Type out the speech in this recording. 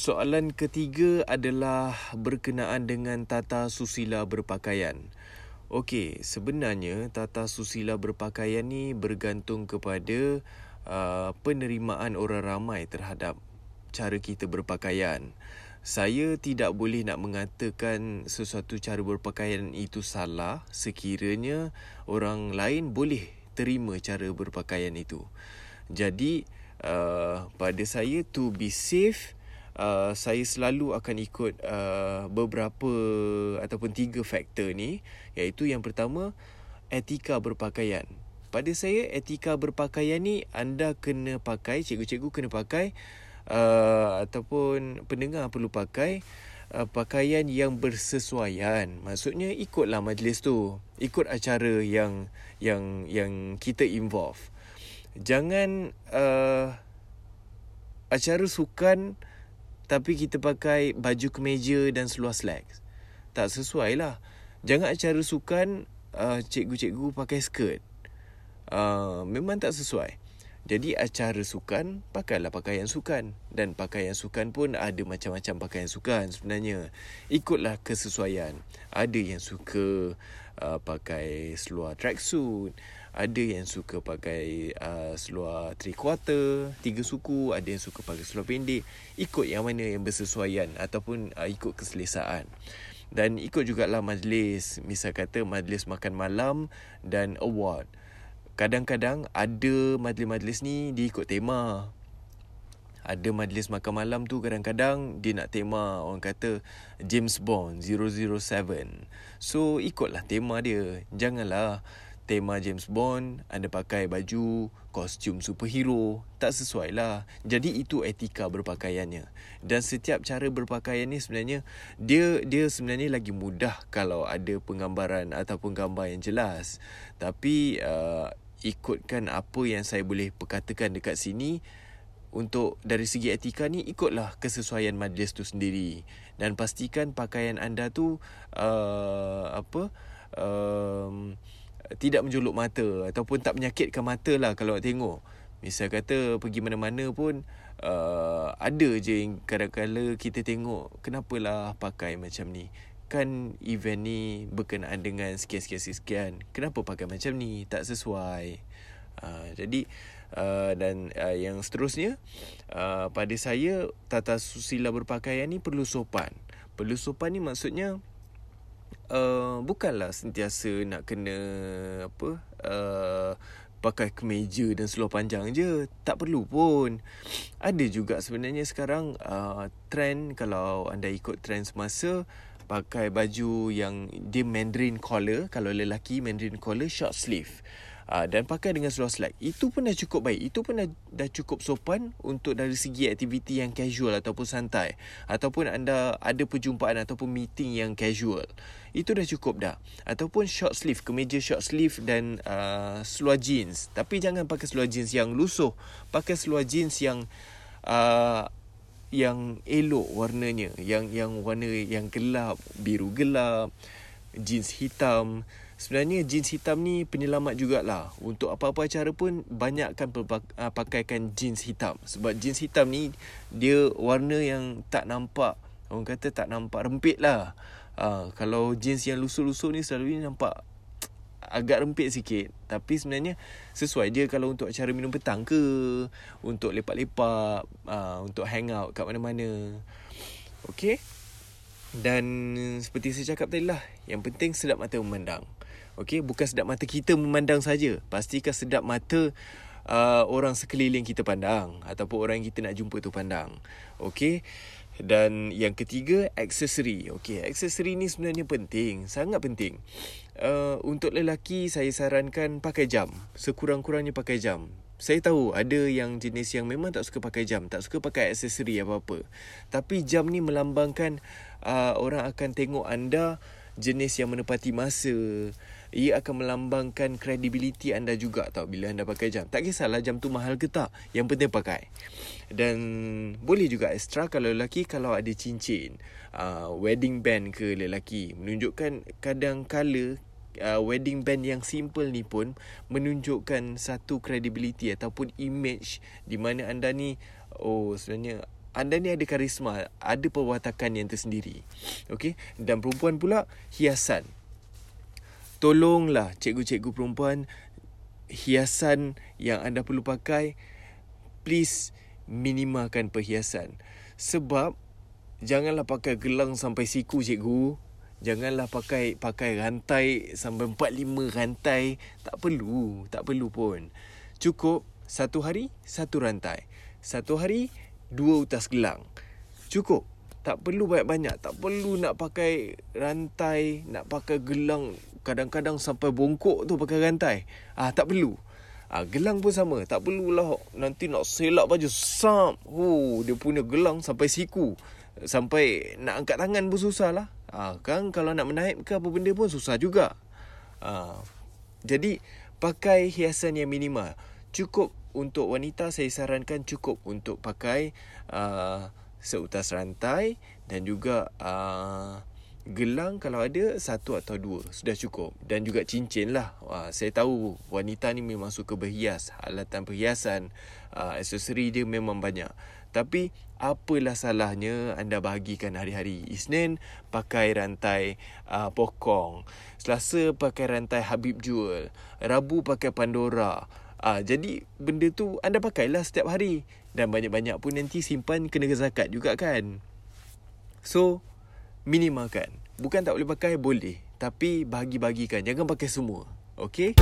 Soalan ketiga adalah berkenaan dengan tata susila berpakaian. Okey, sebenarnya tata susila berpakaian ni bergantung kepada uh, penerimaan orang ramai terhadap cara kita berpakaian. Saya tidak boleh nak mengatakan sesuatu cara berpakaian itu salah sekiranya orang lain boleh terima cara berpakaian itu. Jadi, uh, pada saya to be safe, uh, saya selalu akan ikut uh, beberapa ataupun tiga faktor ni iaitu yang pertama etika berpakaian. Pada saya etika berpakaian ni anda kena pakai, cikgu-cikgu kena pakai uh, ataupun pendengar perlu pakai uh, pakaian yang bersesuaian. Maksudnya ikutlah majlis tu, ikut acara yang yang yang kita involve. Jangan uh, acara sukan tapi kita pakai baju kemeja dan seluar slacks. Tak sesuai lah. Jangan acara sukan uh, cikgu-cikgu pakai skirt. Uh, memang tak sesuai. Jadi acara sukan, pakailah pakaian sukan. Dan pakaian sukan pun ada macam-macam pakaian sukan sebenarnya. Ikutlah kesesuaian. Ada yang suka uh, pakai seluar tracksuit ada yang suka pakai uh, seluar three quarter, tiga suku, ada yang suka pakai seluar pendek. Ikut yang mana yang bersesuaian ataupun uh, ikut keselesaan. Dan ikut jugalah majlis, misal kata majlis makan malam dan award. Kadang-kadang ada majlis-majlis ni dia ikut tema. Ada majlis makan malam tu kadang-kadang dia nak tema orang kata James Bond 007. So ikutlah tema dia. Janganlah tema James Bond, anda pakai baju kostum superhero, tak sesuai lah. Jadi itu etika berpakaiannya. Dan setiap cara berpakaian ni sebenarnya dia dia sebenarnya lagi mudah kalau ada penggambaran ataupun gambar yang jelas. Tapi uh, ikutkan apa yang saya boleh perkatakan dekat sini untuk dari segi etika ni ikutlah kesesuaian majlis tu sendiri dan pastikan pakaian anda tu uh, apa um, tidak menjolok mata ataupun tak menyakitkan mata lah kalau nak tengok. Misal kata pergi mana-mana pun uh, ada je yang kadang-kadang kita tengok kenapalah pakai macam ni. Kan event ni berkenaan dengan sekian-sekian-sekian. Kenapa pakai macam ni? Tak sesuai. Uh, jadi uh, dan uh, yang seterusnya uh, pada saya tata susila berpakaian ni perlu sopan. Perlu sopan ni maksudnya uh, bukanlah sentiasa nak kena apa uh, pakai kemeja dan seluar panjang je. Tak perlu pun. Ada juga sebenarnya sekarang uh, trend kalau anda ikut trend semasa pakai baju yang dia mandarin collar kalau lelaki mandarin collar short sleeve uh, dan pakai dengan seluar slack. Itu pun dah cukup baik. Itu pun dah, dah cukup sopan untuk dari segi aktiviti yang casual ataupun santai. Ataupun anda ada perjumpaan ataupun meeting yang casual. Itu dah cukup dah. Ataupun short sleeve, kemeja short sleeve dan uh, seluar jeans. Tapi jangan pakai seluar jeans yang lusuh. Pakai seluar jeans yang uh, yang elok warnanya. Yang yang warna yang gelap, biru gelap, jeans hitam. Sebenarnya jeans hitam ni penyelamat jugalah. Untuk apa-apa acara pun banyakkan uh, pakaikan jeans hitam. Sebab jeans hitam ni dia warna yang tak nampak. Orang kata tak nampak rempit lah. Uh, kalau jeans yang lusuh-lusuh ni selalu ni nampak agak rempit sikit. Tapi sebenarnya sesuai dia kalau untuk acara minum petang ke. Untuk lepak-lepak. Uh, untuk hang out kat mana-mana. Okay. Dan seperti saya cakap tadi lah. Yang penting sedap mata memandang. Okey, bukan sedap mata kita memandang saja. Pastikan sedap mata uh, orang sekeliling kita pandang ataupun orang yang kita nak jumpa tu pandang. Okey. Dan yang ketiga, aksesori. Okey, aksesori ni sebenarnya penting, sangat penting. Uh, untuk lelaki saya sarankan pakai jam. Sekurang-kurangnya pakai jam. Saya tahu ada yang jenis yang memang tak suka pakai jam, tak suka pakai aksesori apa-apa. Tapi jam ni melambangkan uh, orang akan tengok anda jenis yang menepati masa ia akan melambangkan kredibiliti anda juga tau bila anda pakai jam. Tak kisahlah jam tu mahal ke tak, yang penting pakai. Dan boleh juga extra kalau lelaki kalau ada cincin, uh, wedding band ke lelaki menunjukkan kadang kala uh, wedding band yang simple ni pun menunjukkan satu kredibiliti ataupun image di mana anda ni oh sebenarnya anda ni ada karisma, ada perwatakan yang tersendiri. Okey? Dan perempuan pula hiasan. Tolonglah cikgu-cikgu perempuan hiasan yang anda perlu pakai please minimalkan perhiasan. Sebab janganlah pakai gelang sampai siku cikgu. Janganlah pakai pakai rantai sampai 4 5 rantai. Tak perlu, tak perlu pun. Cukup satu hari satu rantai. Satu hari dua utas gelang. Cukup. Tak perlu banyak-banyak. Tak perlu nak pakai rantai, nak pakai gelang kadang-kadang sampai bongkok tu pakai rantai. Ah tak perlu. Ah gelang pun sama. Tak perlulah nanti nak selak baju sam. Oh, dia punya gelang sampai siku. Sampai nak angkat tangan pun susah lah. Ha, kan kalau nak menaip ke apa benda pun susah juga. Ha, jadi pakai hiasan yang minimal. Cukup untuk wanita saya sarankan cukup untuk pakai uh, seutas rantai dan juga uh, gelang kalau ada satu atau dua sudah cukup dan juga cincin lah. Uh, saya tahu wanita ni memang suka berhias, alatan perhiasan, uh, aksesori dia memang banyak. Tapi apalah salahnya anda bahagikan hari-hari. Isnin pakai rantai uh, pokong. Selasa pakai rantai Habib Jewel. Rabu pakai Pandora. Uh, jadi benda tu anda pakailah setiap hari. Dan banyak-banyak pun nanti simpan kena zakat juga kan. So, minimalkan. Bukan tak boleh pakai, boleh. Tapi bagi-bagikan. Jangan pakai semua. Okay.